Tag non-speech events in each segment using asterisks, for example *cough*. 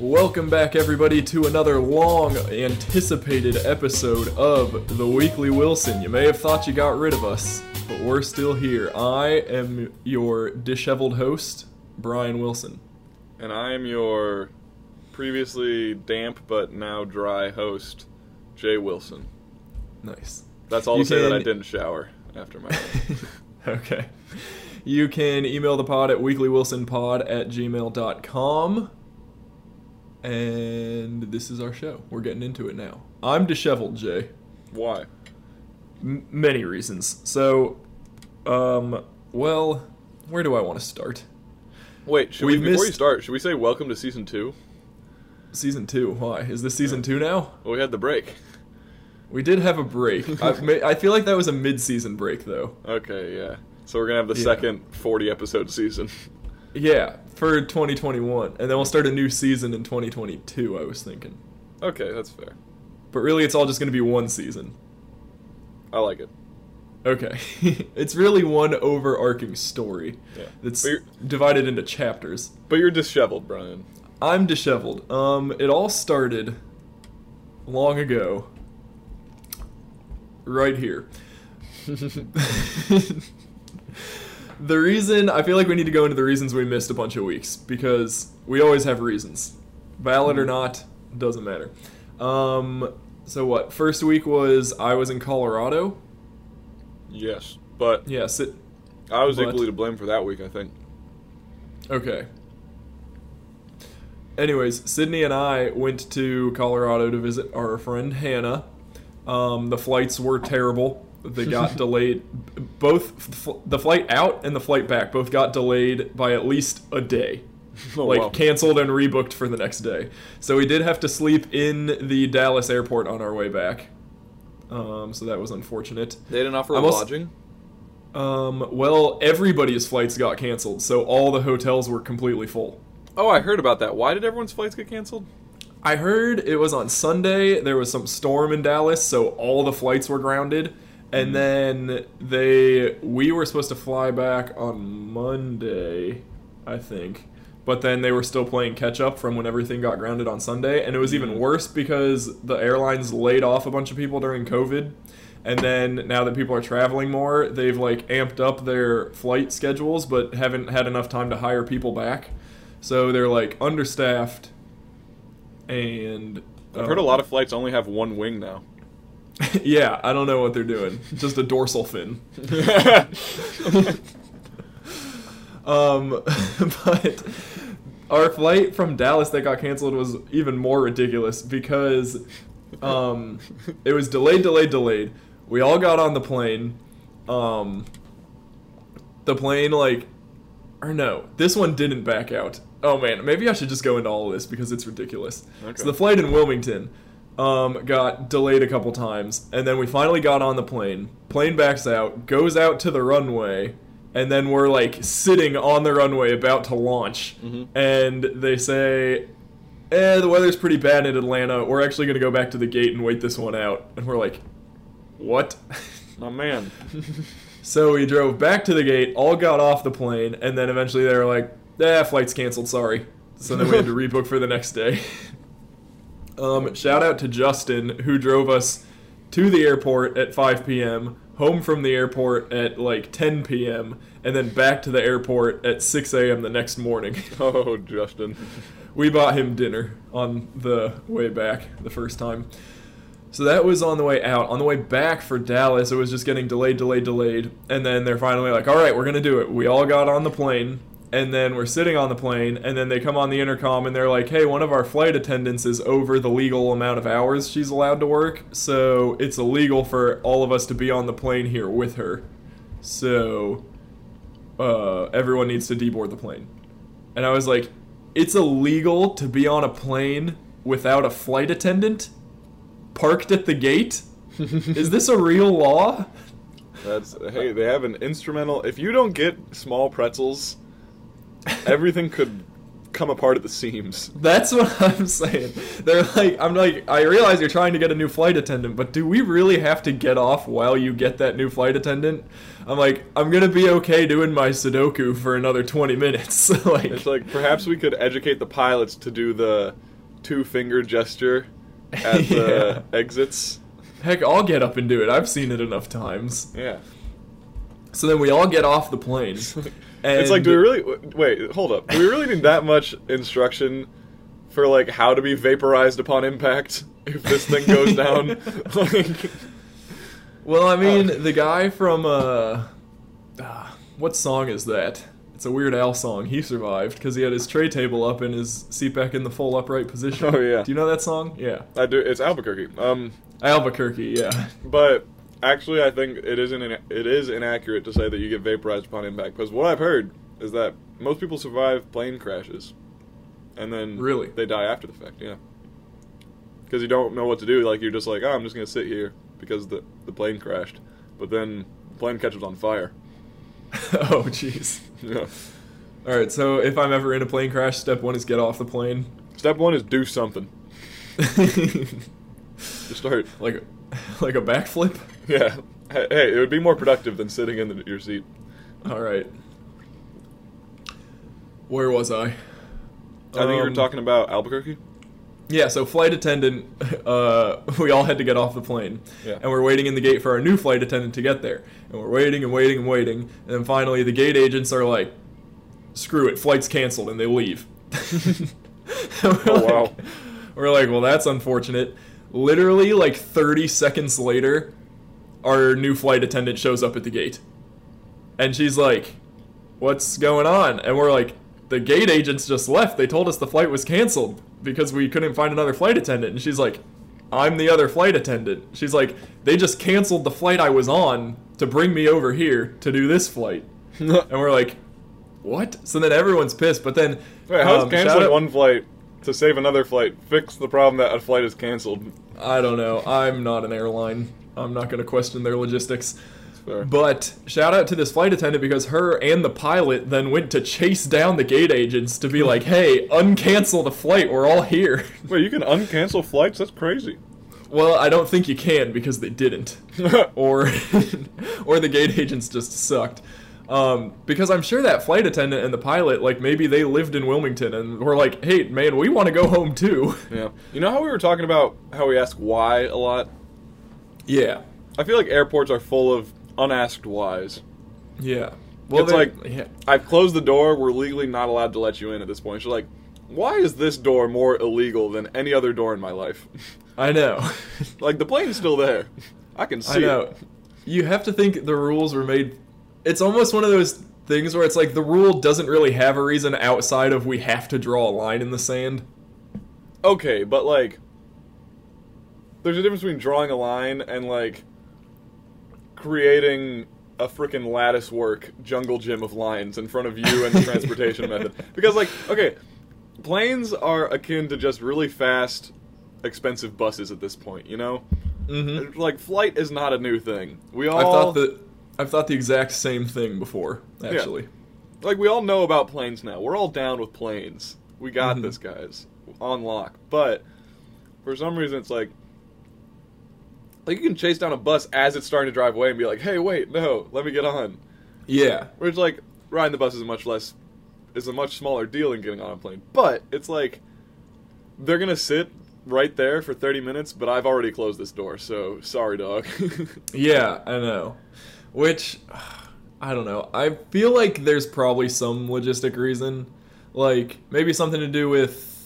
Welcome back, everybody, to another long anticipated episode of The Weekly Wilson. You may have thought you got rid of us, but we're still here. I am your disheveled host, Bryan Wilson. And I am your previously damp but now dry host, Jay Wilson. Nice. That's all You to say that I didn't shower after my. *laughs* *laughs* Okay. You can email the pod at weeklywilsonpod at gmail.com. And this is our show. We're getting into it now. I'm disheveled, Jay. Why? M- many reasons. So, um, well, where do I want to start? Wait, should We we, before you start, should we say welcome to season two? Season two. Why? Is this season two now? Well, we had the break. We did have a break. *laughs* I, ma- I feel like that was a mid season break, though. Okay, yeah. So we're gonna have the Yeah. second forty episode season. Yeah, for 2021. And then we'll start a new season in 2022, I was thinking. Okay, that's fair. But really, it's all just going to be one season. I like it. Okay. *laughs* it's really one overarching story Yeah. that's divided into chapters. but you're disheveled, Bryan. I'm disheveled. Um, it all started long ago. Right here. *laughs* the reason I feel like we need to go into the reasons we missed a bunch of weeks because we always have reasons, valid or not, doesn't matter. Um, so what? First week was I was in Colorado. Yes, but Yes. It, I was But- equally to blame for that week. I think. Okay. Anyways, Sydney and I went to Colorado to visit our friend Hannah. Um, the flights were terrible. They got delayed. Both f- the flight out and the flight back both got delayed by at least a day. *laughs* Oh, like wow. canceled and rebooked for the next day. So we did have to sleep in the Dallas airport on our way back. Um, so that was unfortunate. They didn't offer I'm lodging. Um, well, everybody's flights got canceled, so all the hotels were completely full. Oh, I heard about that. Why did everyone's flights get canceled? I heard it was on Sunday. There was some storm in Dallas, so all the flights were grounded. And mm. then they we were supposed to fly back on Monday, I think. But then they were still playing catch up from when everything got grounded on Sunday, and it was even mm. worse because the airlines laid off a bunch of people during COVID. And then now that people are traveling more, they've like amped up their flight schedules but haven't had enough time to hire people back. So they're like understaffed and I've heard a um, lot of flights only have one wing now. *laughs* yeah, I don't know what they're doing. Just a dorsal fin. *laughs* Um, *laughs* but our flight from Dallas that got canceled was even more ridiculous because um, it was delayed, delayed, delayed. We all got on the plane. Um, the plane, like, or no, this one didn't back out. Oh man, maybe I should just go into all of this because it's ridiculous. Okay. So the flight in Wilmington um, got delayed a couple times, and then we finally got on the plane. Plane backs out, goes out to the runway, and then we're like sitting on the runway about to launch, Mhm. and they say, "Eh, the weather's pretty bad in Atlanta. We're actually gonna go back to the gate and wait this one out." And we're like, "What?" My man. *laughs* So we drove back to the gate, all got off the plane, and then eventually they were like, "Eh, flight's canceled. Sorry." So then we had to *laughs* rebook for the next day. Um, shout out to Justin who drove us to the airport at 5 p.m., home from the airport at like 10 p.m., and then back to the airport at 6 a.m. the next morning. *laughs* Oh, Justin. we bought him dinner on the way back the first time. So that was on the way out. On the way back for Dallas, it was just getting delayed, delayed, delayed. And then they're finally like, all right, we're going to do it. We all got on the plane. And then we're sitting on the plane. And then they come on the intercom and they're like, hey, one of our flight attendants is over the legal amount of hours she's allowed to work. So it's illegal for all of us to be on the plane here with her. So uh, everyone needs to deboard the plane. And I was like, it's illegal to be on a plane without a flight attendant parked at the gate? *laughs* Is this a real law? That's hey, they have an instrumental. If you don't get small pretzels, everything could come apart at the seams. *laughs* That's what I'm saying. They're like, I'm like, I realize you're trying to get a new flight attendant, but do we really have to get off while you get that new flight attendant? I'm like, I'm gonna be okay doing my Sudoku for another 20 minutes. *laughs* like, It's like perhaps we could educate the pilots to do the two finger gesture at *laughs* the Yeah. exits. Heck, I'll get up and do it. I've seen it enough times. Yeah. So then we all get off the plane. And it's like, do we really wait? Hold up. Do we really need that much instruction for like how to be vaporized upon impact if this thing goes down? *laughs* like, Well, I mean, Oh. the guy from uh, ah, what song is that? It's a Weird Al song. He survived because he had his tray table up and his seat back in the full upright position. Oh, yeah. Do you know that song? Yeah. I do. It's Albuquerque. Um, Albuquerque. Yeah. but actually, I think it isn't. Ina- it is inaccurate to say that you get vaporized upon impact because what I've heard is that most people survive plane crashes, and then Really? they die after the fact. Yeah. Because you don't know what to do. Like you're just like, oh, I'm just gonna sit here because the the plane crashed, but then the plane catches on fire. *laughs* oh, jeez. *laughs* Yeah. All right. So if I'm ever in a plane crash, step one is get off the plane. Step one is do something. *laughs* Just start. like, like a backflip. *laughs* Yeah. Hey, it would be more productive than sitting in the, your seat. All right. Where was I? I think you were Um, talking about Albuquerque. Yeah, so flight attendant, *laughs* uh, we all had to get off the plane. Yeah. And we're waiting in the gate for our new flight attendant to get there. And we're waiting and waiting and waiting. And then finally the gate agents are like, screw it, flight's canceled, and they leave. And *laughs* Oh, wow. We're like, well, that's unfortunate. Literally, like 30 seconds later, our new flight attendant shows up at the gate. And she's like, what's going on? And we're like, the gate agents just left. They told us the flight was canceled because we couldn't find another flight attendant. And she's like, I'm the other flight attendant. She's like, they just canceled the flight I was on to bring me over here to do this flight. *laughs* And we're like, what? So then everyone's pissed. But then, Wait, how's um, canceling out- one flight to save another flight fix the problem that a flight is canceled? I don't know. I'm not an airline. I'm not going to question their logistics. But shout out to this flight attendant because her and the pilot then went to chase down the gate agents to be like, hey, uncancel the flight. We're all here. *laughs* Wait, you can uncancel flights? That's crazy. well, I don't think you can because they didn't. *laughs* Or, *laughs* or the gate agents just sucked. Um, because I'm sure that flight attendant and the pilot, like maybe they lived in Wilmington and were like, hey, man, we want to go home too. yeah. You know how we were talking about how we ask why a lot? Yeah. I feel like airports are full of unasked whys. Yeah. Well, It's they- like- yeah. I've closed the door. We're legally not allowed to let you in at this point. She's like, why is this door more illegal than any other door in my life? *laughs* I know. *laughs* like the plane's still there. I can see I know. it. You have to think the rules were made. It's almost one of those things where it's like the rule doesn't really have a reason outside of we have to draw a line in the sand. Okay, but like, there's a difference between drawing a line and like creating a freaking lattice work jungle gym of lines in front of you and the *laughs* transportation method. Because like, okay, planes are akin to just really fast, expensive buses at this point. You know, Mm-hmm. like flight is not a new thing. We all I've thought that. I've thought the exact same thing before. Actually. like we all know about planes now. We're all down with planes. We got Mhm. this, guys, on lock. But for some reason, it's like like you can chase down a bus as it's starting to drive away and be like, "Hey, wait, no, let me get on." Yeah. Where it's like riding the bus is a much less is a much smaller deal than getting on a plane. But it's like they're gonna sit right there for 30 minutes, but I've already closed this door, so sorry, dog. *laughs* Yeah, I know. Which *sighs* I don't know. I feel like there's probably some logistic reason, like maybe something to do with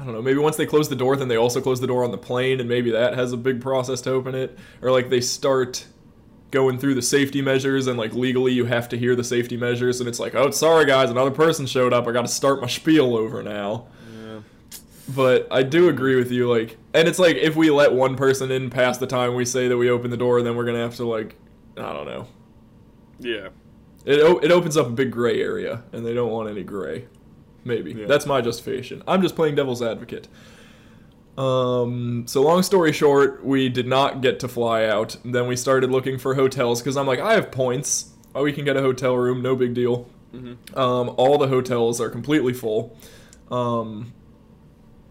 I don't know. Maybe once they close the door, then they also close the door on the plane, and maybe that has a big process to open it, or like they start going through the safety measures and like legally you have to hear the safety measures and it's like oh sorry guys another person showed up i gotta start my spiel over now yeah. but I do agree with you, like, and it's like if we let one person in past the time we say that we open the door, then we're gonna have to like, I don't know. Yeah. It o- it opens up a big gray area, and they don't want any gray. Maybe Yeah. that's my justification. I'm just playing devil's advocate. Um. So long story short, we did not get to fly out. Then we started looking for hotels because I'm like, I have points. Oh, we can get a hotel room, no big deal. Mhm. Um, all the hotels are completely full. Um,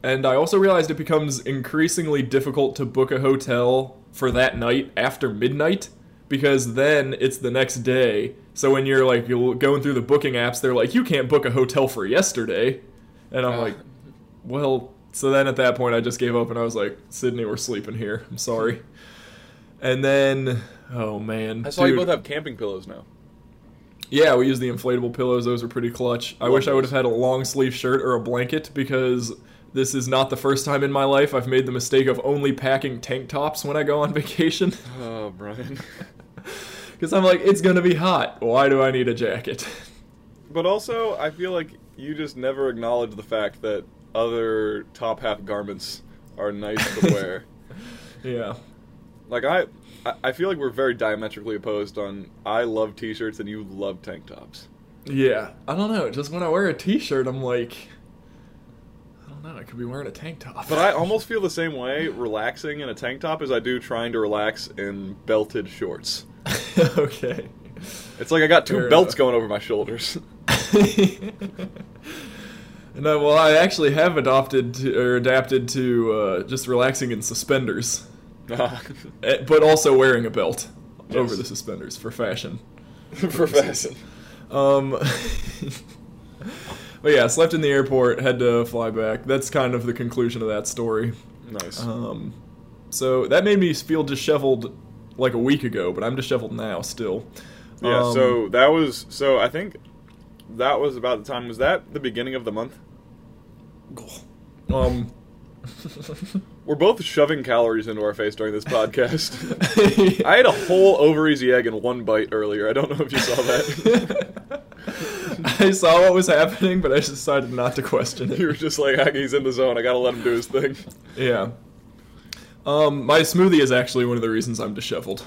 and I also realized it becomes increasingly difficult to book a hotel for that night after midnight because then it's the next day. So when you're like you're going through the booking apps, they're like, you can't book a hotel for yesterday, and I'm Ah. like, well, so then at that point, I just gave up and I was like, Sydney, we're sleeping here. I'm sorry. And then, oh man, I saw you both have camping pillows now. Yeah, we use the inflatable pillows. Those are pretty clutch. I Love wish I would have had a long sleeve shirt or a blanket because this is not the first time in my life I've made the mistake of only packing tank tops when I go on vacation. Oh, Bryan. *laughs* Because I'm like, it's gonna be hot. Why do I need a jacket? *laughs* But also, I feel like you just never acknowledge the fact that other top half garments are nice to *laughs* wear. yeah. like I, I- feel like we're very diametrically opposed on. I love t-shirts and you love tank tops. Yeah. I don't know. Just when I wear a t-shirt, I'm like, I don't know. I could be wearing a tank top. But I almost *laughs* feel the same way relaxing in a tank top as I do trying to relax in belted shorts. *laughs* okay. It's like I got two Fair belts enough. going over my shoulders. *laughs* no, well, I actually have adopted to, or adapted to uh, just relaxing in suspenders, *laughs* Eh, but also wearing a belt over the suspenders for fashion. For fashion. Um, but yeah, slept in the airport, had to fly back. That's kind of the conclusion of that story. Nice. Um, so that made me feel disheveled like a week ago, but I'm disheveled now still. yeah. Um, so that was. So I think that was about the time. Was that the beginning of the month? um, *laughs* We're both shoving calories into our face during this podcast. *laughs* I ate a whole over easy egg in one bite earlier. I don't know if you saw that. *laughs* I saw what was happening, but I decided not to question it. you were just like, "Ah, he's in the zone. I gotta let him do his thing. Yeah. Um, my smoothie is actually one of the reasons I'm disheveled.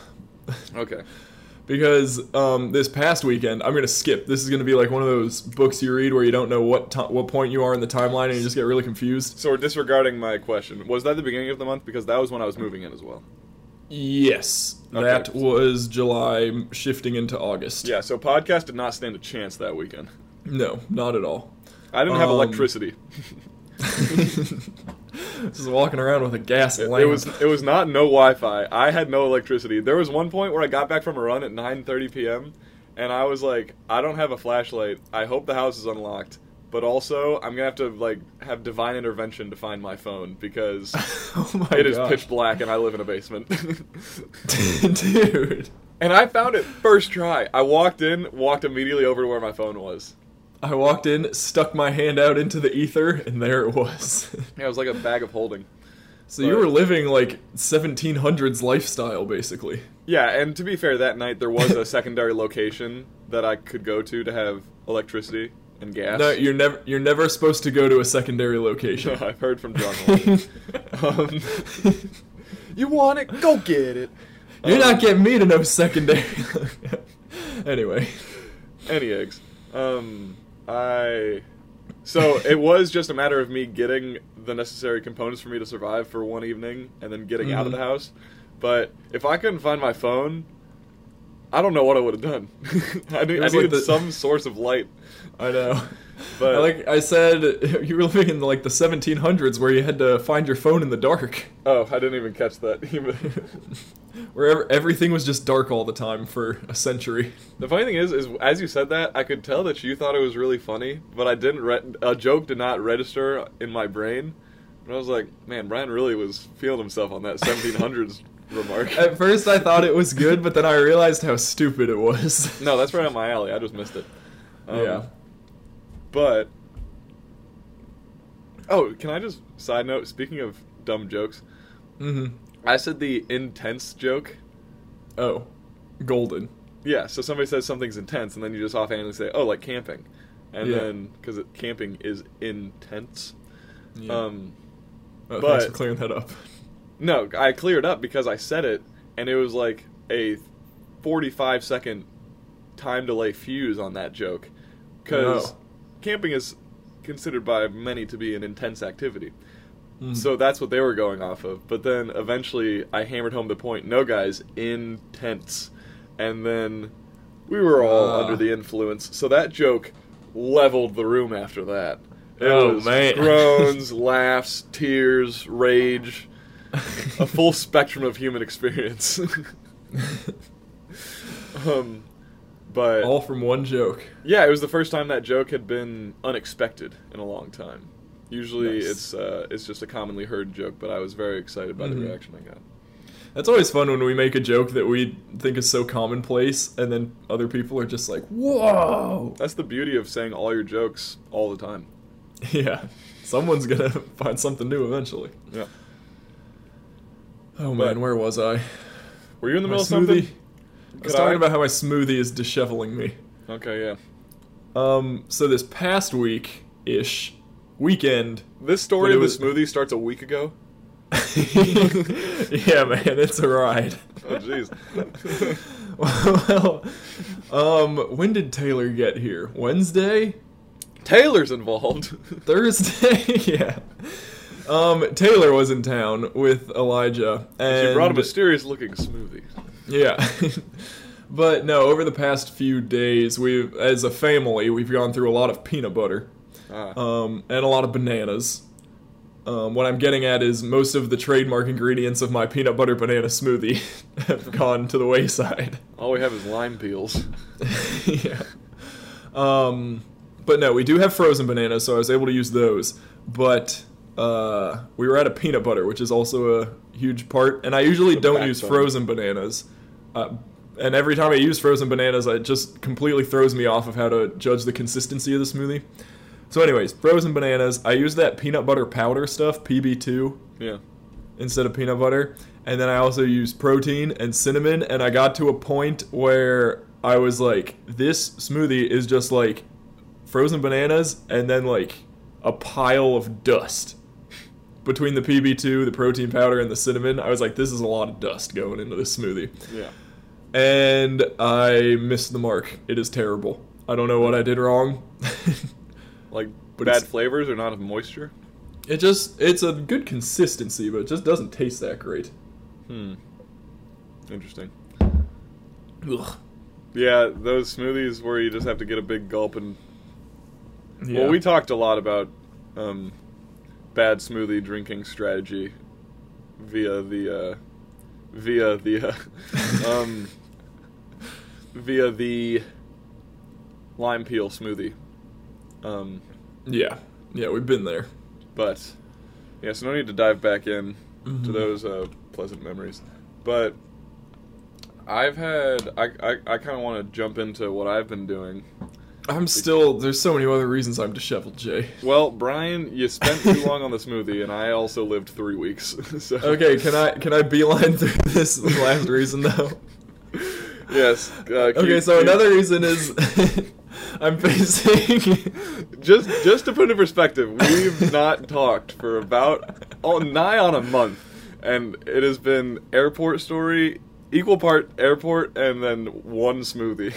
Okay. *laughs* because um, this past weekend, I'm gonna skip. This is gonna be like one of those books you read where you don't know what ti what point you are in the timeline and you just get really confused. So we're disregarding my question. Was that the beginning of the month? Because that was when I was moving in as well. Yes, Okay. that was July, shifting into August. Yeah. So podcast did not stand a chance that weekend. No, not at all. I didn't have Um, electricity. *laughs* *laughs* just walking around with a gas lamp. it was it was not no Wi-Fi. I had no electricity. There was one point where I got back from a run at 9:30 p.m. and I was like, I don't have a flashlight. I hope the house is unlocked. But also, I'm gonna have to like have divine intervention to find my phone because *laughs* oh my it is pitch black and I live in a basement. *laughs* Dude, and I found it first try. I walked in, walked immediately over to where my phone was. I walked in, stuck my hand out into the ether, and there it was. *laughs* Yeah, it was like a bag of holding. so you were living like 1700s lifestyle, basically. Yeah, and to be fair, that night there was a *laughs* secondary location that I could go to to have electricity and gas. No, you're never you're never supposed to go to a secondary location. *laughs* I've heard from John. Um, you want it? Go get it. You're Um, not getting me to no secondary. anyway, any eggs. Um, I. So it was just a matter of me getting the necessary components for me to survive for one evening, and then getting out of Mhm. the house. But if I couldn't find my phone, I don't know what I would have done. *laughs* I, need, I like needed the- some source of light. I know. But- like I said, *laughs* you were living in like the 1700s where you had to find your phone in the dark, Oh, I didn't even catch that. *laughs* where ev- everything was just dark all the time for a century. The funny thing is, is as you said that, I could tell that you thought it was really funny, but I didn't. Re- a joke did not register in my brain. And I was like, man, Bryan really was feeling himself on that 1700s *laughs* remark. At first, I thought it was good, but then I realized how stupid it was. no, that's right up my alley. I just missed it. Um, yeah. But oh, can I just side note? Speaking of dumb jokes, hmm I said the intense joke. Oh, golden. Yeah, so somebody says something's intense, and then you just offhandedly say, "Oh, like camping," and Yeah. then because camping is intense. Yeah. Um, oh, thanks for clearing that up. no, I cleared up because I said it, and it was like a forty-five second time delay fuse on that joke, because. Camping is considered by many to be an intense activity. Mhm. So that's what they were going off of. But then eventually I hammered home the point no, guys, intense. And then we were all Ah. under the influence. So that joke leveled the room after that. It Oh, was man. groans, laughs, tears, rage, *laughs* a full spectrum of human experience. *laughs* um, but all from one joke. yeah, it was the first time that joke had been unexpected in a long time. Usually Nice. it's uh, it's just a commonly heard joke, but I was very excited by Mhm. the reaction I got. That's always fun when we make a joke that we think is so commonplace, and then other people are just like, "Whoa!" That's the beauty of saying all your jokes all the time. *laughs* Yeah, someone's gonna *laughs* find something new eventually. Yeah. Oh But- man, where was I? Were you in the My middle of smoothie. something? I was talking about how my smoothie is disheveling me. Okay, yeah. Um, so this past week ish weekend. This story of the was- smoothie starts a week ago. *laughs* yeah, man, it's a ride. Oh, jeez. *laughs* well, um, when did Taylor get here? Wednesday? Taylor's involved. *laughs* Thursday? yeah. Um, Taylor was in town with Elijah, and she brought a mysterious looking smoothie. Yeah. *laughs* but no, over the past few days, we've, as a family, we've gone through a lot of peanut butter Ah, um, and a lot of bananas. Um, what I'm getting at is most of the trademark ingredients of my peanut butter banana smoothie *laughs* have gone to the wayside. *laughs* all we have is lime peels. yeah. Um, but no, we do have frozen bananas, so I was able to use those. But uh, we were at a peanut butter, which is also a huge part. And I usually don't use frozen bananas. Uh, and every time I use frozen bananas, it just completely throws me off of how to judge the consistency of the smoothie. So, anyways, frozen bananas. I use that peanut butter powder stuff, PB2 Yeah. instead of peanut butter. And then I also use protein and cinnamon. And I got to a point where I was like, this smoothie is just like frozen bananas and then like a pile of dust. Between the PB2, the protein powder, and the cinnamon, I was like, this is a lot of dust going into this smoothie. Yeah. And I missed the mark. It is terrible. I don't know what I did wrong. *laughs* Like But bad flavors or not of moisture? it just, it's a good consistency, but it just doesn't taste that great. Hmm. Interesting. Ugh. Yeah, those smoothies where you just have to get a big gulp and Yeah. Well, we talked a lot about um, bad smoothie drinking strategy via the uh, via the uh, *laughs* um, via the lime peel smoothie. Um, Yeah, yeah, we've been there. but yeah, so no need to dive back in to Mhm. those uh, pleasant memories. But I've had I I, I kind of want to jump into what I've been doing. I'm still. There's so many other reasons I'm disheveled, Jay. Well, Bryan, you spent too long on the smoothie, and I also lived three weeks. *laughs* so Okay, can I can I beeline through *laughs* this last reason though? Yes. Uh, Okay, so keep- another reason is *laughs* I'm facing. just just to put in perspective, we've not talked for about oh nigh on a month, and it has been airport story, equal part airport, and then one smoothie.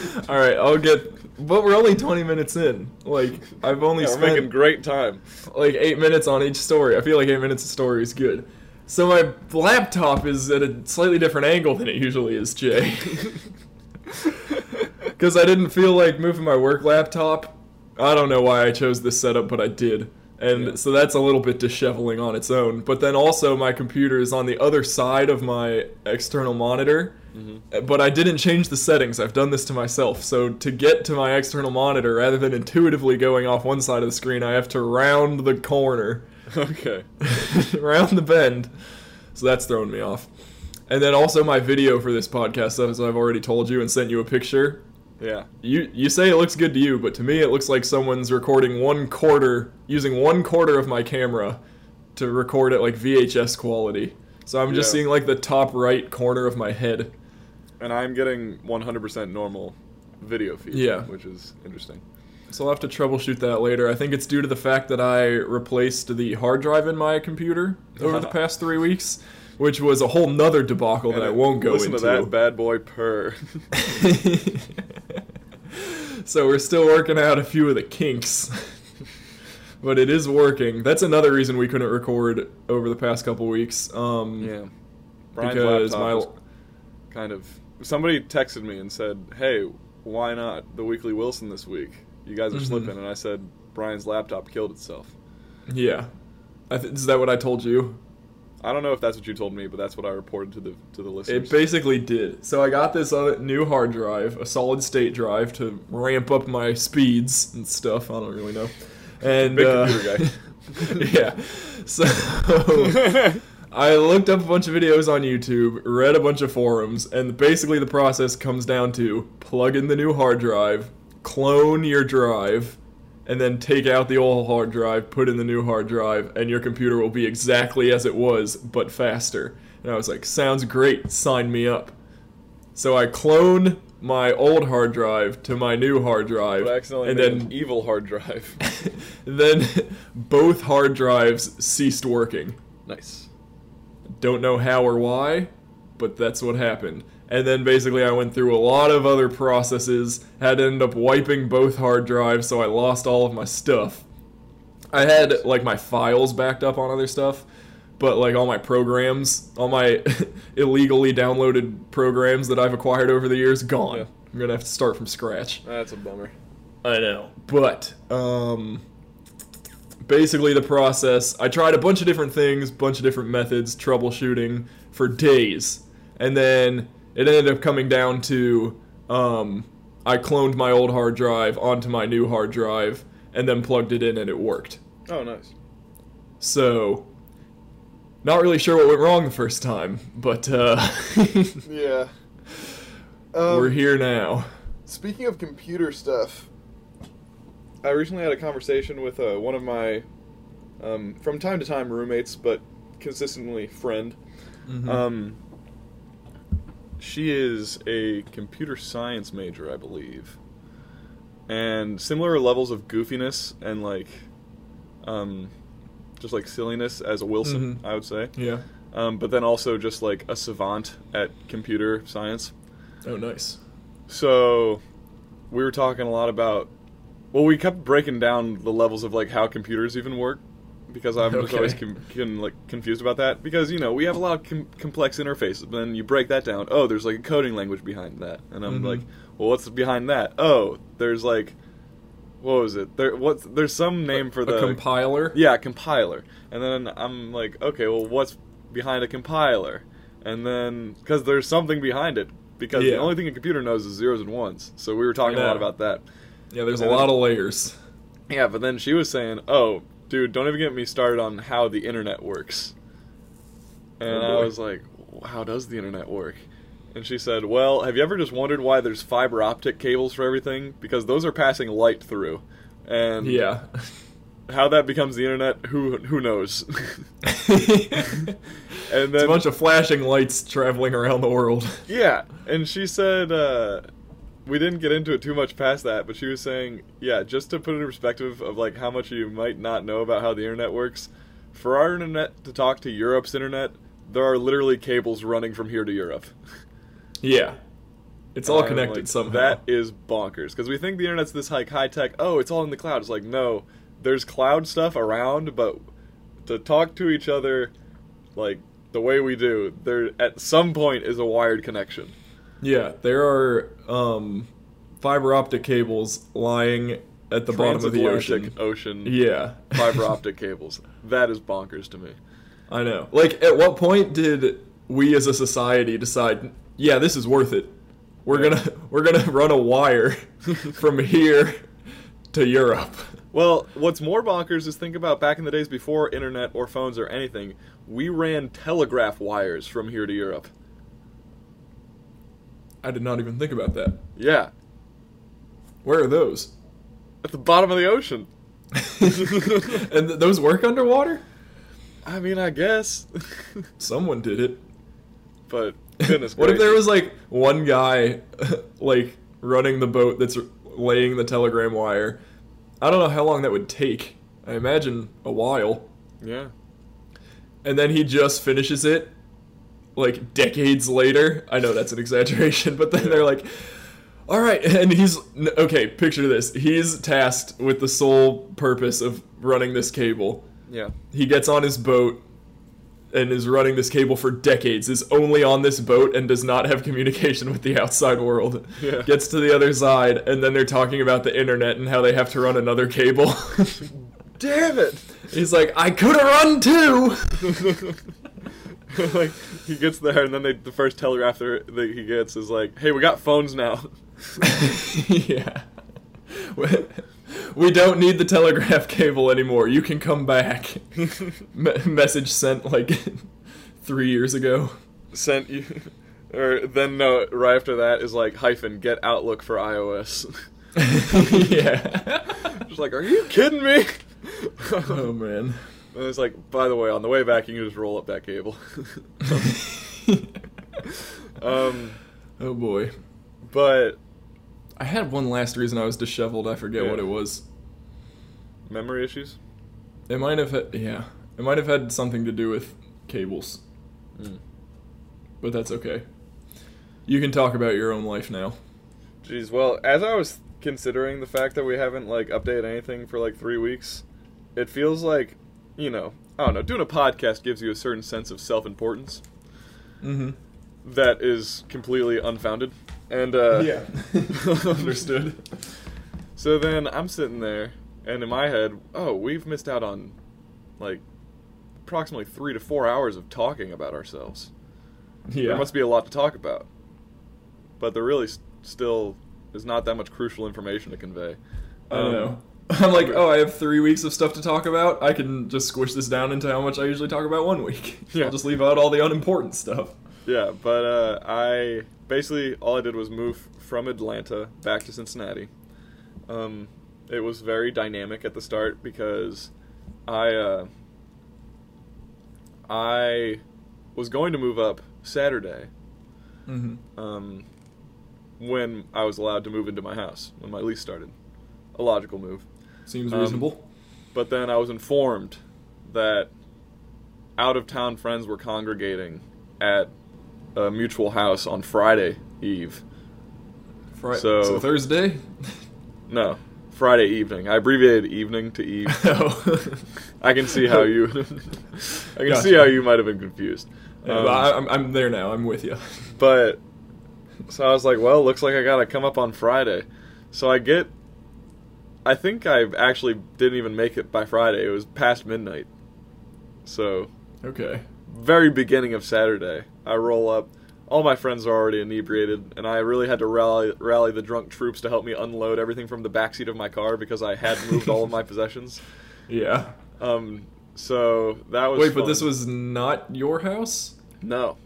*laughs* All right, I'll get. But we're only 20 minutes in. Like I've only Yeah, we're spent making great time. like eight minutes on each story. I feel like eight minutes of story is good. So my laptop is at a slightly different angle than it usually is, Jay. *laughs* *laughs* Because I didn't feel like moving my work laptop. I don't know why I chose this setup, but I did. And Yeah. so that's a little bit disheveling on its own. But then also, my computer is on the other side of my external monitor. Mm-hmm. But I didn't change the settings. I've done this to myself. So to get to my external monitor, rather than intuitively going off one side of the screen, I have to round the corner, *laughs* Okay. *laughs* round the bend. So that's throwing me off. And then also my video for this podcast, as I've already told you and sent you a picture. Yeah. You you say it looks good to you, but to me it looks like someone's recording one quarter, using one quarter of my camera to record at like VHS quality. So I'm just Yeah. seeing like the top right corner of my head. And I'm getting 100% normal video feed. Yeah. Which is interesting. So I'll have to troubleshoot that later. I think it's due to the fact that I replaced the hard drive in my computer over the *laughs* past three weeks, which was a whole nother debacle that I won't go listen into. to that bad boy purr. *laughs* so we're still working out a few of the kinks. *laughs* but it is working. That's another reason we couldn't record over the past couple weeks. Um, yeah. Bryan's because my kind of somebody texted me and said, "Hey, why not the Weekly Wilson this week? You guys are Mhm. slipping." And I said, "Bryan's laptop killed itself." yeah, I th- is that what I told you? I don't know if that's what you told me, but that's what I reported to the to the listeners. It basically did. So I got this other new hard drive, a solid state drive to ramp up my speeds and stuff. I don't really know. and Big uh, computer *laughs* yeah. So *laughs* I looked up a bunch of videos on YouTube, read a bunch of forums, and basically the process comes down to plug in the new hard drive, clone your drive, and then take out the old hard drive, put in the new hard drive, and your computer will be exactly as it was, but faster. And I was like, sounds great, sign me up. So I clone my old hard drive to my new hard drive, I accidentally and made then an evil hard drive. *laughs* then both hard drives ceased working. nice. Don't know how or why, but that's what happened. And then basically, I went through a lot of other processes, had to end up wiping both hard drives, so I lost all of my stuff. I had like my files backed up on other stuff, but like all my programs, all my *laughs* illegally downloaded programs that I've acquired over the years, gone. Yeah. I'm gonna have to start from scratch. That's a bummer. I know. But um basically the process, I tried a bunch of different things, bunch of different methods, troubleshooting for days. And then it ended up coming down to um I cloned my old hard drive onto my new hard drive and then plugged it in and it worked. Oh, nice. So not really sure what went wrong the first time, but uh *laughs* Yeah. Um, we're here now. Speaking of computer stuff, I recently had a conversation with uh, one of my, um, from time to time, roommates, but consistently friend. Mm-hmm. Um, she is a computer science major, I believe, and similar levels of goofiness and like, um, just like silliness as a Wilson, Mhm. I would say. yeah. Um, but then also just like a savant at computer science. Oh nice. So we were talking a lot about. Well, we kept breaking down the levels of like how computers even work because I'm just always com- con- like confused about that because you know we have a lot of com- complex interfaces. But then you break that down. Oh, there's like a coding language behind that, and I'm Mhm. like, well, what's behind that? Oh, there's like, what was it? There, what's there's some name for the a compiler. yeah, compiler. And then I'm like, okay, well, what's behind a compiler? And then, because there's something behind it. Because the only thing a computer knows is zeros and ones. So we were talking a lot about that. Yeah, there's a And then- lot of layers. Yeah, but then she was saying, oh, dude, don't even get me started on how the internet works. And Oh, I was like, how does the internet work? And she said, well, have you ever just wondered why there's fiber optic cables for everything? Because those are passing light through. And Yeah. *laughs* how that becomes the internet, who who knows? and *laughs* And it's then a bunch of flashing lights traveling around the world. Yeah, and she said uh, we didn't get into it too much past that, but she was saying, yeah, just to put it in perspective of like how much you might not know about how the internet works. For our internet to talk to Europe's internet, there are literally cables running from here to Europe. *laughs* Yeah. It's all connected like, somehow. That is bonkers because we think the internet's this like high tech. Oh, it's all in the cloud. It's like no, there's cloud stuff around, but to talk to each other like the way we do, there at some point is a wired connection. Yeah, there are um, fiber optic cables lying at the bottom of the ocean. ocean Yeah. fiber *laughs* optic cables. That is bonkers to me. I know. Like, at what point did we as a society decide, yeah, this is worth it? We're Yeah. gonna *laughs* we're gonna run a wire *laughs* from here to Europe. Well, what's more bonkers is think about back in the days before internet or phones or anything, we ran telegraph wires from here to Europe. I did not even think about that. Yeah, Where are those? at the bottom of the ocean. *laughs* and th- those work underwater? I mean, I guess. *laughs* Someone did it. but goodness *laughs* What if there was like one guy like running the boat that's laying the telegram wire? I don't know how long that would take. I imagine a while. Yeah. And then he just finishes it like decades later. I know that's an exaggeration, *laughs* but then they're like all right, *laughs* and he's okay, picture this. He's tasked with the sole purpose of running this cable. Yeah. He gets on his boat and is running this cable for decades, is only on this boat and does not have communication with the outside world. Yeah. Gets to the other side, and then they're talking about the internet and how they have to run another cable. *laughs* Damn it! He's like, I could have run too! *laughs* like he gets there, and then they, the first telegraph that he gets is like, "Hey, we got phones now." *laughs* yeah. We don't need the telegraph cable anymore. You can come back. *laughs* Me- message sent like three years ago. Sent you, or then no. Right after that is like hyphen get Outlook for iOS. yeah. Just like, are you kidding me? Oh man. And it's like, by the way, on the way back, you can just roll up that cable. *laughs* um, oh boy. but I had one last reason I was disheveled. I forget Yeah. what it was. memory issues. It might have had, yeah. It might have had something to do with cables, Mm. but that's okay. You can talk about your own life now. Jeez, well, as I was considering the fact that we haven't like updated anything for like three weeks, it feels like, you know, I don't know, doing a podcast gives you a certain sense of self-importance Mm-hmm. that is completely unfounded. And uh, Yeah. *laughs* Understood. So then I'm sitting there, and in my head, oh, we've missed out on like approximately three to four hours of talking about ourselves. Yeah. There must be a lot to talk about, but there really s- still is not that much crucial information to convey. I Um, know. I'm like, oh, I have three weeks of stuff to talk about. I can just squish this down into how much I usually talk about one week. *laughs* Yeah. I'll just leave out all the unimportant stuff. Yeah, but uh, I basically all I did was move from Atlanta back to Cincinnati. Um, it was very dynamic at the start because I uh, I was going to move up Saturday Mm-hmm. um, when I was allowed to move into my house when my lease started. A logical move. Seems Um, reasonable. But then I was informed that out of town friends were congregating at a mutual house on Friday Eve. Fri- so- so Thursday. *laughs* No, Friday evening. I abbreviated evening to eve. *laughs* oh. I can see how you. *laughs* I can Gotcha. see how you might have been confused. Yeah, Um, I'm, I'm there now. I'm with you. But so I was like, well, looks like I gotta come up on Friday. So I get. I think I actually didn't even make it by Friday. It was past midnight. So Okay. very beginning of Saturday, I roll up. All my friends are already inebriated, and I really had to rally rally the drunk troops to help me unload everything from the backseat of my car because I had moved all of my *laughs* possessions. Yeah. Um, so that was Wait, but this was not your house? no.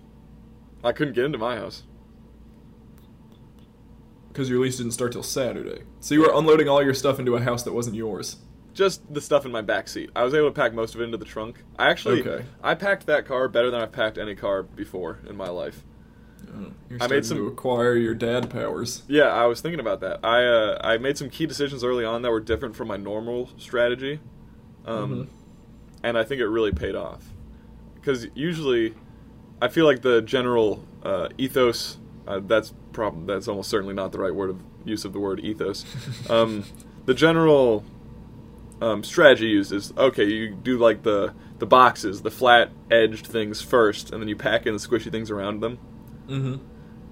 I couldn't get into my house. Because your lease didn't start till Saturday. So you were unloading all your stuff into a house that wasn't yours. Just the stuff in my back seat. I was able to pack most of it into the trunk. I actually, Okay. I packed that car better than I've packed any car before in my life. Oh, You're I made starting some- to acquire your dad powers. Yeah, I was thinking about that. I uh, I made some key decisions early on that were different from my normal strategy, um, Mhm. and I think it really paid off. Because usually, I feel like the general uh, ethos. Uh, that's problem. That's almost certainly not the right word of use of the word ethos. um, the general um, strategy used is okay. You do like the the boxes, the flat edged things first, and then you pack in the squishy things around them. Mm-hmm.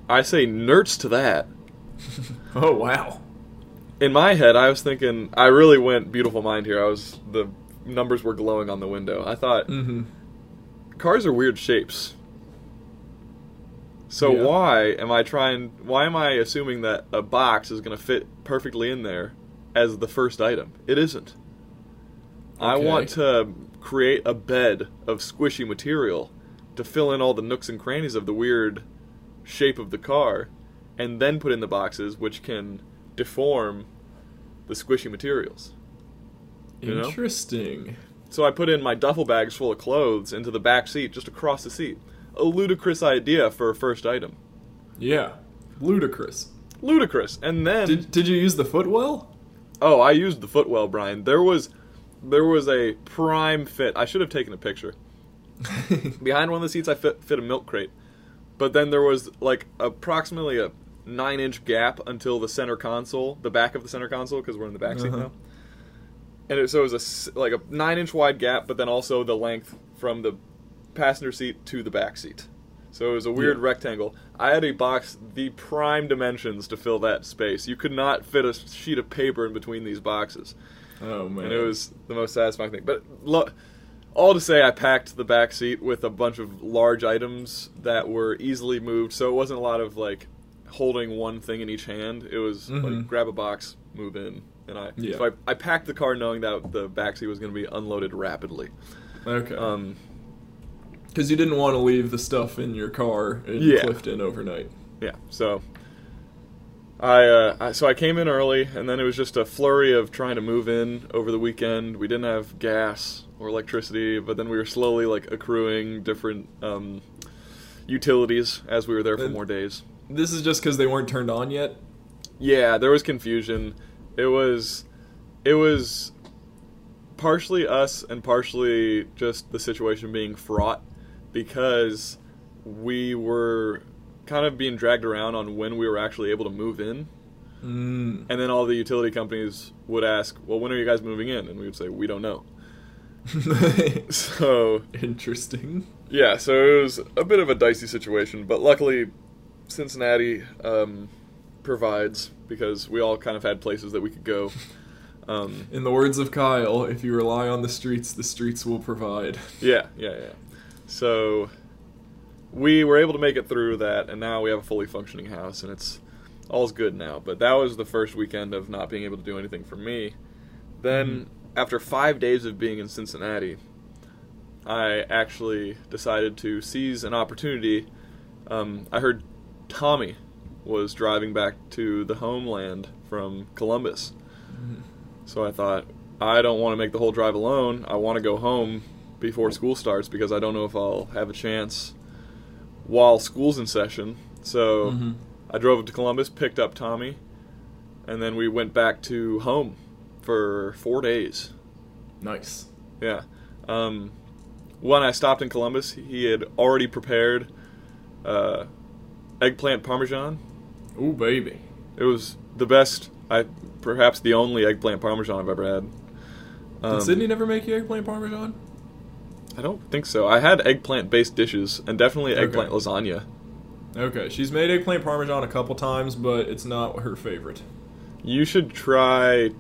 I say nerds to that. *laughs* Oh wow. in my head, I was thinking I really went beautiful mind here. I was the numbers were glowing on the window. I thought Mm-hmm. cars are weird shapes. So Yeah. why am I trying why am I assuming that a box is going to fit perfectly in there as the first item? It isn't. I want to create a bed of squishy material to fill in all the nooks and crannies of the weird shape of the car and then put in the boxes which can deform the squishy materials. You know? Interesting. So I put in my duffel bags full of clothes into the back seat just across the seat. A ludicrous idea for a first item. Yeah. Ludicrous. Ludicrous. And then Did, did you use the footwell? oh, I used the footwell, Bryan. There was there was a prime fit. I should have taken a picture. *laughs* Behind one of the seats I fit fit a milk crate. But then there was like approximately a 9-inch gap until the center console, the back of the center console because we're in the back seat Uh-huh. now. And it, so it was a like a 9-inch wide gap, but then also the length from the passenger seat to the back seat. So it was a weird Yeah. rectangle. I had a box the prime dimensions to fill that space. You could not fit a sheet of paper in between these boxes, Oh man. and it was the most satisfying thing. But lo- all to say, I packed the back seat with a bunch of large items that were easily moved, so it wasn't a lot of like holding one thing in each hand. It was like Mhm. grab a box, move in, and I Yeah. so I, I packed the car knowing that the back seat was going to be unloaded rapidly. Okay. Um, Because you didn't want to leave the stuff in your car in Yeah. Clifton overnight. yeah, so I, uh, I so I came in early, and then it was just a flurry of trying to move in over the weekend. We didn't have gas or electricity, but then we were slowly like accruing different um, utilities as we were there for And- more days. This is just because they weren't turned on yet. Yeah, there was confusion. It was it was partially us and partially just the situation being fraught because we were kind of being dragged around on when we were actually able to move in. Mm. And then all the utility companies would ask, "Well, when are you guys moving in?" And we would say, "We don't know." *laughs* So, Interesting. yeah, so it was a bit of a dicey situation, but luckily Cincinnati um, provides because we all kind of had places that we could go. *laughs* Um, In the words of Kyle, if you rely on the streets, the streets will provide. yeah, yeah, yeah. So we were able to make it through that, and now we have a fully functioning house, and it's all's good now. But that was the first weekend of not being able to do anything for me. Then, after five days of being in Cincinnati, I actually decided to seize an opportunity. Um, I heard Tommy was driving back to the homeland from Columbus. So I thought, I don't want to make the whole drive alone. I want to go home before school starts because I don't know if I'll have a chance while school's in session. So Mhm. I drove up to Columbus, picked up Tommy, and then we went back to home for four days. Nice. Yeah. Um, when I stopped in Columbus, he had already prepared uh, eggplant parmesan. Ooh, baby. It was the best, I perhaps the only eggplant parmesan I've ever had. Um, Did Sydney never make you eggplant parmesan? I don't think so. I had eggplant-based dishes and definitely Okay. eggplant lasagna. Okay, she's made eggplant parmesan a couple times, but it's not her favorite. You should try,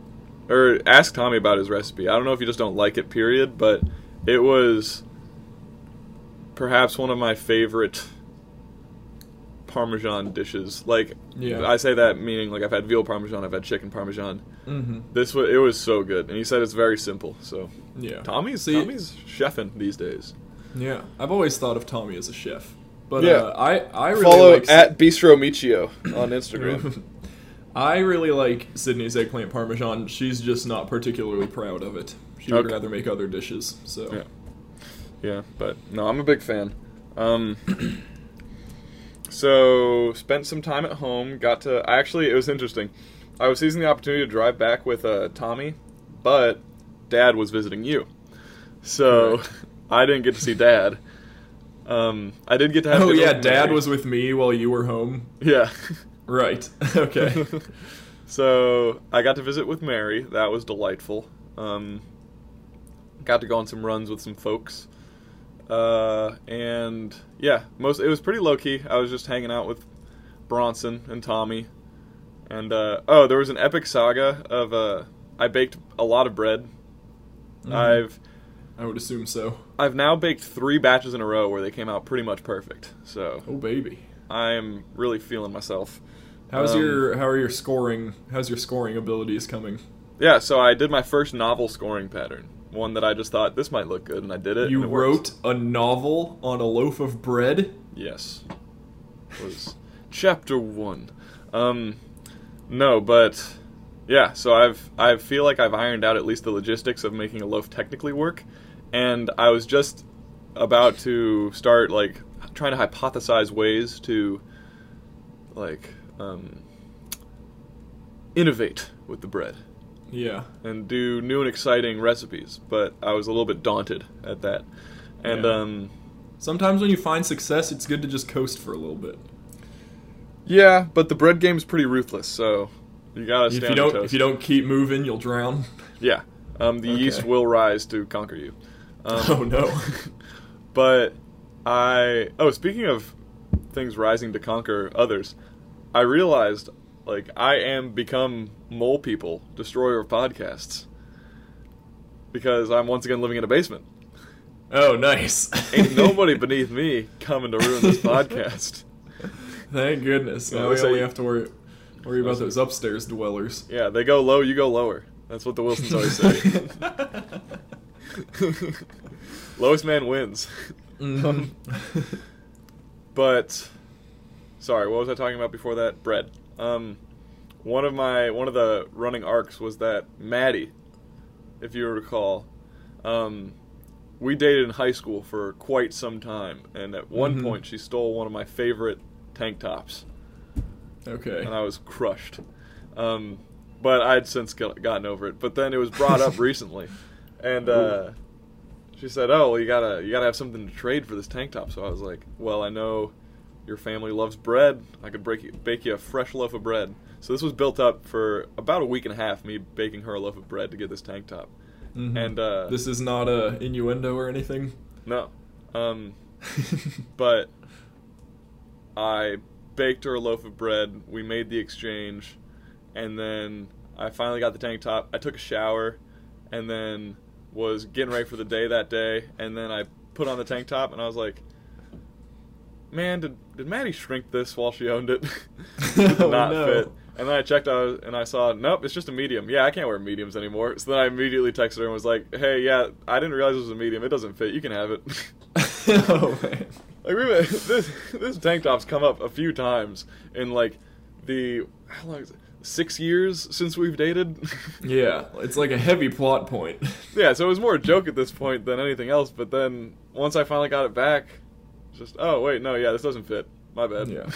or ask Tommy about his recipe. I don't know if you just don't like it, period, but it was perhaps one of my favorite parmesan dishes. Like, Yeah. I say that meaning like I've had veal parmesan, I've had chicken parmesan. Mm-hmm. This was it was so good, and he said it's very simple. So Yeah. Tommy's See- Tommy's chefing these days. Yeah, I've always thought of Tommy as a chef, but Yeah. uh, I I really Follow like at Bistro Michio on Instagram. *laughs* I really like Sydney's eggplant parmesan. She's just not particularly proud of it. She would Okay. rather make other dishes. So Yeah. Yeah, but no, I'm a big fan. Um, *clears throat* so spent some time at home. Got to actually, it was interesting. I was seizing the opportunity to drive back with uh, Tommy, but Dad was visiting you, so *laughs* I didn't get to see Dad. Um, I did get to have. Oh yeah, with Dad was with me while you were home. Yeah. *laughs* Right. *laughs* Okay. so I got to visit with Mary. That was delightful. Um, got to go on some runs with some folks. Uh, and yeah, most it was pretty low key. I was just hanging out with Bronson and Tommy. And uh, oh, there was an epic saga of uh, I baked a lot of bread. Mhm. I've I would assume so. I've now baked three batches in a row where they came out pretty much perfect. So Oh baby. I'm really feeling myself. How's Um, your how are your scoring? How's your scoring abilities coming? Yeah, so I did my first novel scoring pattern. One that I just thought this might look good, and I did it. You and it worked. wrote a novel on a loaf of bread. Yes. It was *laughs* chapter one. Um, no, but yeah. So I've I feel like I've ironed out at least the logistics of making a loaf technically work, and I was just about to start like trying to hypothesize ways to like um, innovate with the bread. Yeah. and do new and exciting recipes, but I was a little bit daunted at that. And Yeah. um Sometimes when you find success, it's good to just coast for a little bit. yeah, but the bread game's pretty ruthless, so you gotta If stand you don't if you don't keep moving, you'll drown. Yeah. Um the Okay. yeast will rise to conquer you. Um, *laughs* oh no. *laughs* but I oh, speaking of things rising to conquer others, I realized like I am become mole people, destroyer of podcasts. Because I'm once again living in a basement. oh nice. Ain't *laughs* nobody beneath me coming to ruin this podcast. Thank goodness. Now we only have to worry worry about those upstairs dwellers. Yeah, they go low, you go lower. That's what the Wilsons always say. *laughs* *laughs* Lowest man wins. Mhm. *laughs* But sorry, what was I talking about before that? Bread. Um, one of my one of the running arcs was that Maddie, if you recall, um, we dated in high school for quite some time, and at one Mhm. point she stole one of my favorite tank tops, okay. and I was crushed. Um, but I'd since got, gotten over it. But then it was brought up *laughs* recently, and uh, she said, "Oh, well, you gotta you gotta have something to trade for this tank top." So I was like, "Well, I know your family loves bread. I could break you, bake you a fresh loaf of bread." So this was built up for about a week and a half. Me baking her a loaf of bread to get this tank top, Mhm. and uh, this is not a innuendo or anything. no, um, *laughs* but I baked her a loaf of bread. We made the exchange, and then I finally got the tank top. I took a shower, and then was getting ready for the day that day. And then I put on the tank top, and I was like, "Man, did did Maddie shrink this while she owned it? *laughs* it did *laughs* Oh, not no. fit." And then I checked out, and I saw, nope, it's just a medium. Yeah, I can't wear mediums anymore. So then I immediately texted her and was like, "Hey, yeah, I didn't realize it was a medium. It doesn't fit. You can have it." *laughs* oh man. Like *laughs* this this tank top's come up a few times in like the how long is it? Six years since we've dated. *laughs* Yeah, it's like a heavy plot point. *laughs* yeah, so it was more a joke at this point than anything else. But then once I finally got it back, just oh wait no yeah this doesn't fit. My bad. Yeah.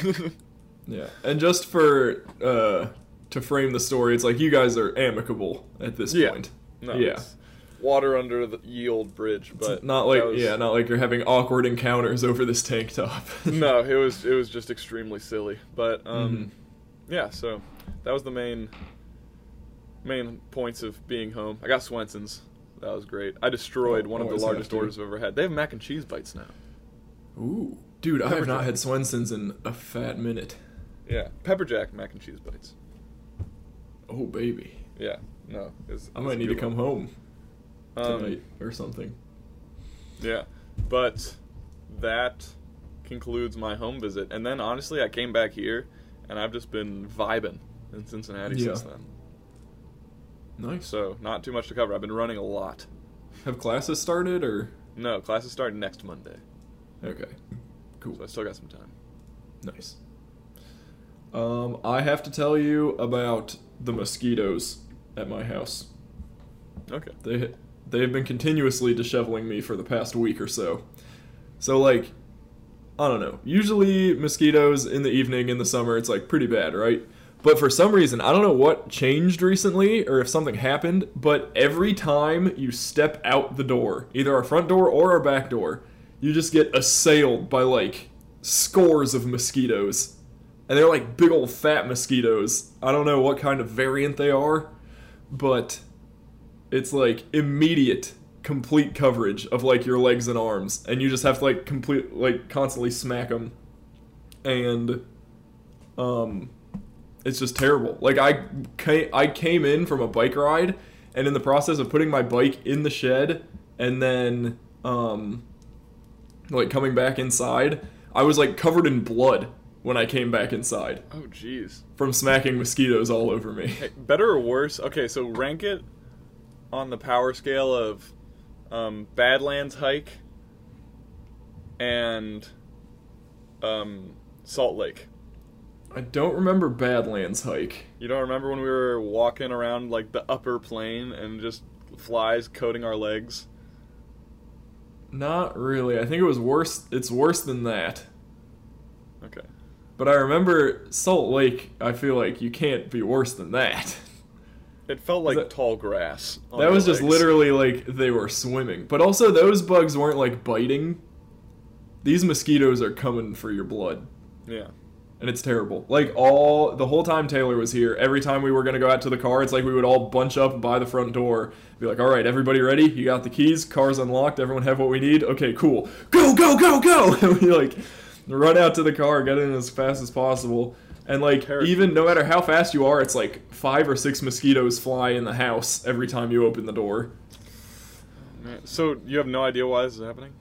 Yeah, and just for uh, to frame the story, it's like you guys are amicable at this Yeah. point. no, yeah, it's water under the ye old bridge, but not like was- yeah, not like you're having awkward encounters over this tank top. *laughs* no, it was it was just extremely silly. But um, Mm-hmm. yeah, so that was the main main points of being home. I got Swenson's. That was great. I destroyed Oh, one of the largest orders I've ever had. They have mac and cheese bites now. Ooh, dude, I have Pepper not had Swenson's in a fat minute. Yeah, pepper jack mac and cheese bites. Oh baby, Yeah, no, it's, I might need to come one. home Um, tonight or something. Yeah, but that concludes my home visit, and then honestly, I came back here, and I've just been vibing in Cincinnati Yeah. since then. Nice. So not too much to cover. I've been running a lot. Have classes started or? No, classes start next Monday, Okay, cool. so I still got some time. Nice. Um, I have to tell you about the mosquitoes at my house. Okay. They they have been continuously disheveling me for the past week or so. So like, I don't know. Usually mosquitoes in the evening in the summer it's like pretty bad, right? But for some reason, I don't know what changed recently or if something happened, but every time you step out the door, either our front door or our back door, you just get assailed by like scores of mosquitoes. And they're like big old fat mosquitoes. I don't know what kind of variant they are, but it's like immediate complete coverage of like your legs and arms and you just have to like complete like constantly smack them and um it's just terrible like i came, i came in from a bike ride and in the process of putting my bike in the shed and then um like coming back inside i was like covered in blood when i came back inside Oh, jeez. from smacking mosquitoes all over me Hey, better or worse? Okay, so rank it on the power scale of um, Badlands hike and um, Salt Lake. i don't remember badlands hike You don't remember when we were walking around like the upper plane and just flies coating our legs? Not really. I think it was worse. It's worse than that. Okay. But I remember Salt Lake. I feel like you can't be worse than that. *laughs* It felt like that- tall grass. that was just legs. literally like they were swimming. But also, those bugs weren't like biting. These mosquitoes are coming for your blood, Yeah. and it's terrible. Like all the whole time Taylor was here, every time we were gonna go out to the car, it's like we would all bunch up by the front door, be like, "All right, everybody ready? You got the keys? Car's unlocked. Everyone have what we need? Okay, cool. Go, go, go, go!" *laughs* And we like run out to the car, get in as fast as possible. And like even no matter how fast you are, it's like five or six mosquitoes fly in the house every time you open the door. So you have no idea why this is happening?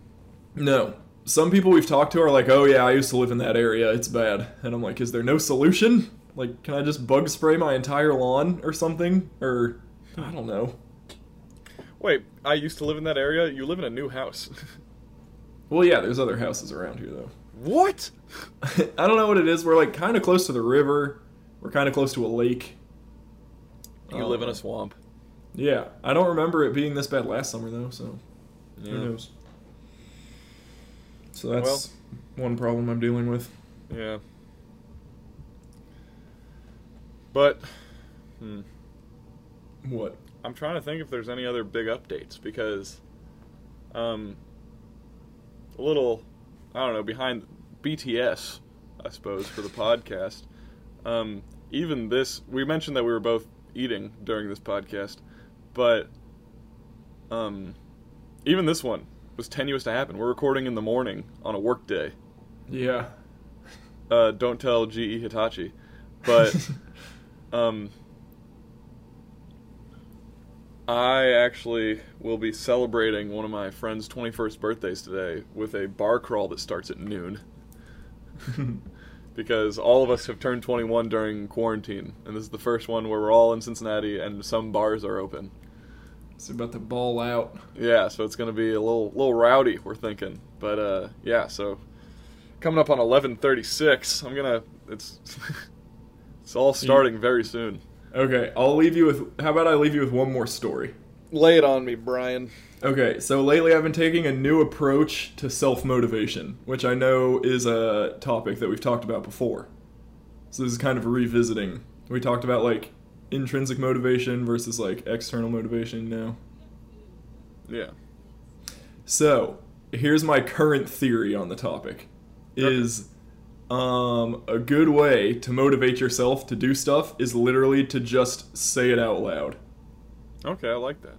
No. some people we've talked to are like, "Oh yeah, I used to live in that area. It's bad." And I'm like, "Is there no solution? Like, can I just bug spray my entire lawn or something? Or I don't know." Wait, I used to live in that area. You live in a new house. *laughs* Well, yeah, there's other houses around here though. What? *laughs* I don't know what it is. We're like kind of close to the river. We're kind of close to a lake. You live in a swamp. Yeah, I don't remember it being this bad last summer though. So Yeah. who knows? So that's one problem I'm dealing with. Yeah. But, hmm, What? I'm trying to think if there's any other big updates because, um, a little, I don't know, behind BTS, I suppose, for the podcast. Um, even this, we mentioned that we were both eating during this podcast, but, um, even this one was tenuous to happen. We're recording in the morning on a work day. Yeah. uh, don't tell GE Hitachi, but *laughs* um, I actually will be celebrating one of my friend's 21st birthdays today with a bar crawl that starts at noon *laughs* because all of us have turned 21 during quarantine, and this is the first one where we're all in Cincinnati and some bars are open. it's about to ball out. Yeah, so it's gonna be a little little rowdy. We're thinking, but uh, yeah. So coming up on eleven thirty six, I'm gonna. It's *laughs* it's all starting very soon. Okay, I'll leave you with. How about I leave you with one more story? Lay it on me, Bryan. Okay, so lately I've been taking a new approach to self motivation, which I know is a topic that we've talked about before. So this is kind of revisiting. We talked about like intrinsic motivation versus like external motivation now. Yeah. So, here's my current theory on the topic. Is um, a good way to motivate yourself to do stuff is literally to just say it out loud. Okay, I like that.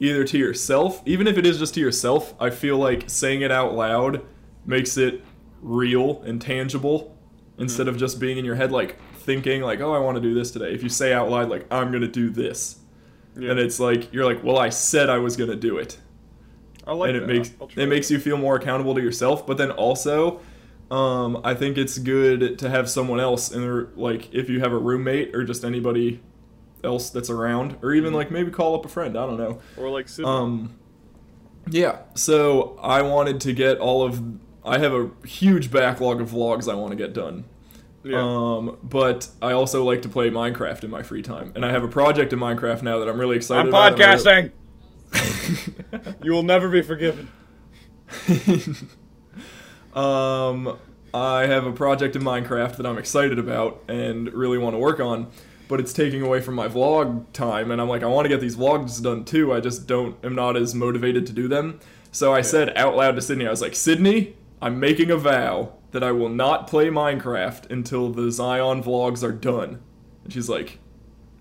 Either to yourself, even if it is just to yourself, I feel like saying it out loud makes it real and tangible instead of just being in your head like thinking like, "Oh, I want to do this today." If you say out loud like, "I'm going to do this." Yeah. And it's like you're like, "Well, I said I was going to do it." I like and it that. makes it makes you feel more accountable to yourself. But then also, um, I think it's good to have someone else in the like if you have a roommate or just anybody else that's around, or even like maybe call up a friend. I don't know. or like Sydney. Um, yeah. So I wanted to get all of. I have a huge backlog of vlogs I want to get done. yeah. Um, but I also like to play Minecraft in my free time, and I have a project in Minecraft now that I'm really excited I'm about. I'm podcasting. really- *laughs* you will never be forgiven. *laughs* um, I have a project in Minecraft that I'm excited about and really want to work on, but it's taking away from my vlog time, and I'm like, I want to get these vlogs done too. I just don't, am not as motivated to do them. So I said out loud to Sydney, I was like, Sydney, I'm making a vow that I will not play Minecraft until the Zion vlogs are done. And she's like,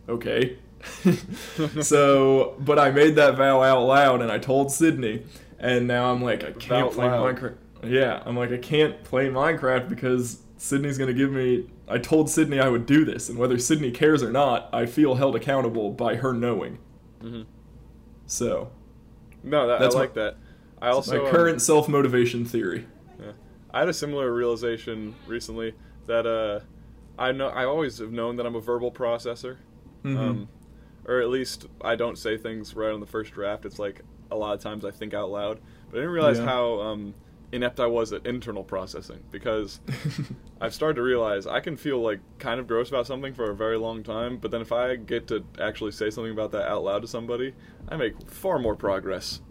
okay. *laughs* so, but I made that vow out loud and I told Sydney, and now I'm like, I can't play. Minecraft. Yeah, I'm like, I can't play Minecraft because Sydney's gonna give me. I told Sydney I would do this, and whether Sydney cares or not, I feel held accountable by her knowing. Mhm. So, No, that, I That's like my- that. I also my um, current self motivation theory. Yeah. I had a similar realization recently that uh, I know I always have known that I'm a verbal processor, Mhm. um, or at least I don't say things right on the first draft. It's like a lot of times I think out loud, but I didn't realize Yeah. how um, inept I was at internal processing because *laughs* I've started to realize I can feel like kind of gross about something for a very long time, but then if I get to actually say something about that out loud to somebody, I make far more progress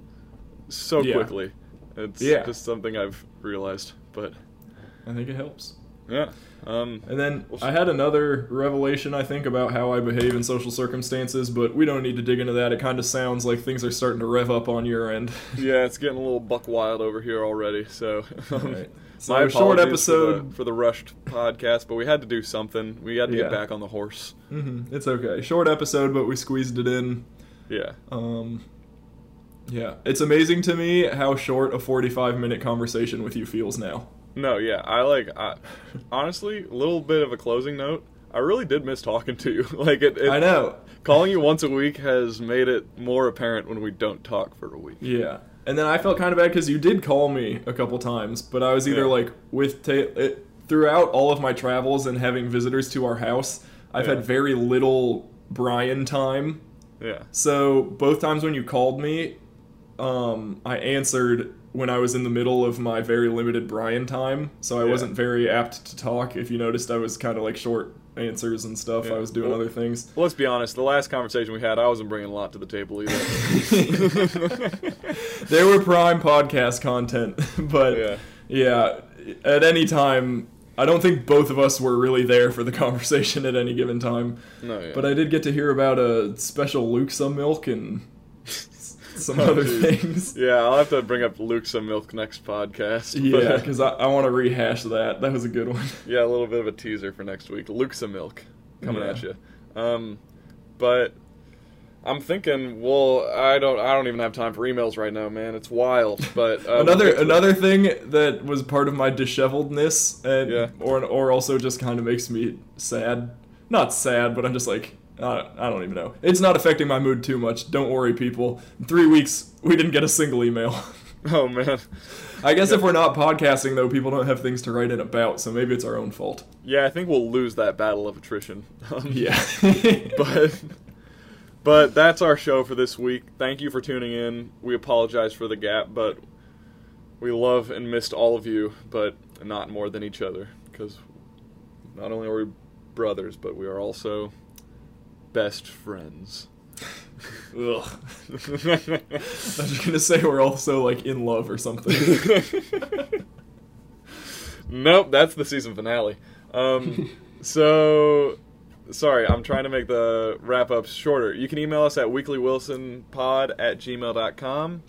so Yeah. quickly. It's Yeah. just something I've realized, but I think it helps. Yeah. Um, And then I had another revelation, I think, about how I behave in social circumstances, but we don't need to dig into that. It kind of sounds like things are starting to rev up on your end. *laughs* yeah, it's getting a little buck wild over here already. So, *laughs* um, Alright. So, my short episode. for the, for the rushed podcast, but we had to do something. We had to Yeah. get back on the horse. hmm It's okay. Short episode, but we squeezed it in. Yeah. Um, yeah, it's amazing to me how short a 45 minute conversation with you feels now. No, yeah, I like. I, honestly, a little bit of a closing note. I really did miss talking to you. *laughs* like it, it, I know. Calling you once a week has made it more apparent when we don't talk for a week. Yeah. And then I felt kind of bad because you did call me a couple times, but I was either Yeah. like with ta- it, throughout all of my travels and having visitors to our house. I've Yeah. had very little Bryan time. Yeah. So both times when you called me, um, I answered when I was in the middle of my very limited Bryan time. So I Yeah. wasn't very apt to talk. If you noticed, I was kind of like short answers and stuff. Yeah. I was doing Well- other things. Well, let's be honest. The last conversation we had, I wasn't bringing a lot to the table either. *laughs* *laughs* they were prime podcast content, *laughs* but Yeah. yeah. at any time, I don't think both of us were really there for the conversation at any given time. no, yeah. But I did get to hear about a special Luke some milk and *laughs* some Oh, other geez. things. yeah, I'll have to bring up Luke some milk next podcast. Yeah, because I, I want to rehash that. That was a good one. yeah, a little bit of a teaser for next week. Luke some milk coming Yeah. at you. Um, but I'm thinking, well, I don't, I don't even have time for emails right now, man. It's wild. But uh, another we'll another thing that was part of my disheveledness, and Yeah. or or also just kind of makes me sad. Not sad, but I'm just like I, I don't even know. It's not affecting my mood too much. Don't worry, people. In three weeks, we didn't get a single email. *laughs* Oh man, I guess if we're not podcasting, though, people don't have things to write in about, so maybe it's our own fault. yeah, I think we'll lose that battle of attrition. Um, Yeah. *laughs* but but that's our show for this week. Thank you for tuning in. We apologize for the gap, but we love and missed all of you, but not more than each other because not only are we brothers, but we are also best friends. Ugh. *laughs* I was gonna say we're also like in love or something. *laughs* nope, that's the season finale. Um, *laughs* so, sorry, I'm trying to make the wrap ups shorter. You can email us at weeklywilsonpod at gmail.com.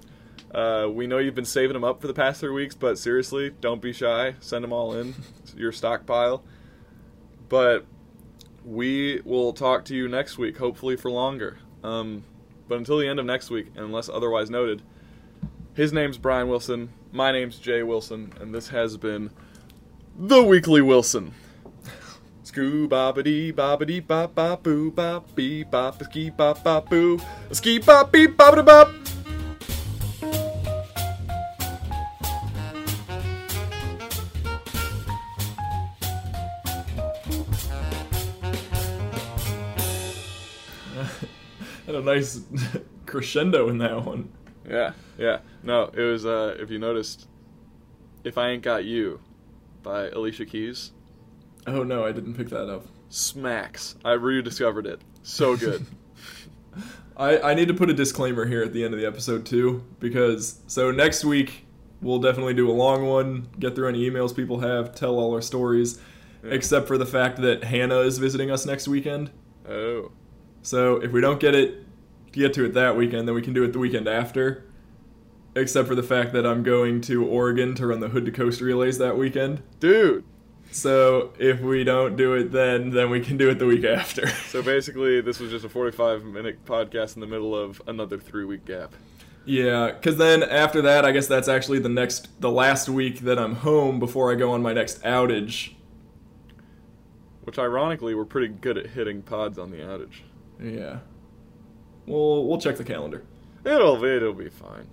Uh, we know you've been saving them up for the past three weeks, but seriously, don't be shy. Send them all in, your stockpile. But we will talk to you next week, hopefully for longer. Um, but until the end of next week, unless otherwise noted, his name's Bryan Wilson, my name's Jay Wilson, and this has been The Weekly Wilson. Scoo bobbity bobbity bop bop boo bop bee bop ski bop bop boo ski bop beep bobbity bop. Nice *laughs* crescendo in that one. Yeah, yeah. No, it was uh if you noticed If I Ain't Got You by Alicia Keys. Oh no, I didn't pick that up. Smacks. I rediscovered it. So good. *laughs* I, I need to put a disclaimer here at the end of the episode too, because so next week we'll definitely do a long one, get through any emails people have, tell all our stories, Yeah. except for the fact that Hannah is visiting us next weekend. oh. So if we don't get it, get to it that weekend, then we can do it the weekend after. Except for the fact that I'm going to Oregon to run the Hood to Coast relays that weekend. Dude. So if we don't do it then, then we can do it the week after. *laughs* So basically this was just a 45 minute podcast in the middle of another 3 week gap. Yeah, because then after that, I guess that's actually the next, the last week that I'm home before I go on my next outage. Which ironically we're pretty good at hitting pods on the outage. Yeah. We'll we'll check the calendar. It'll it'll be fine.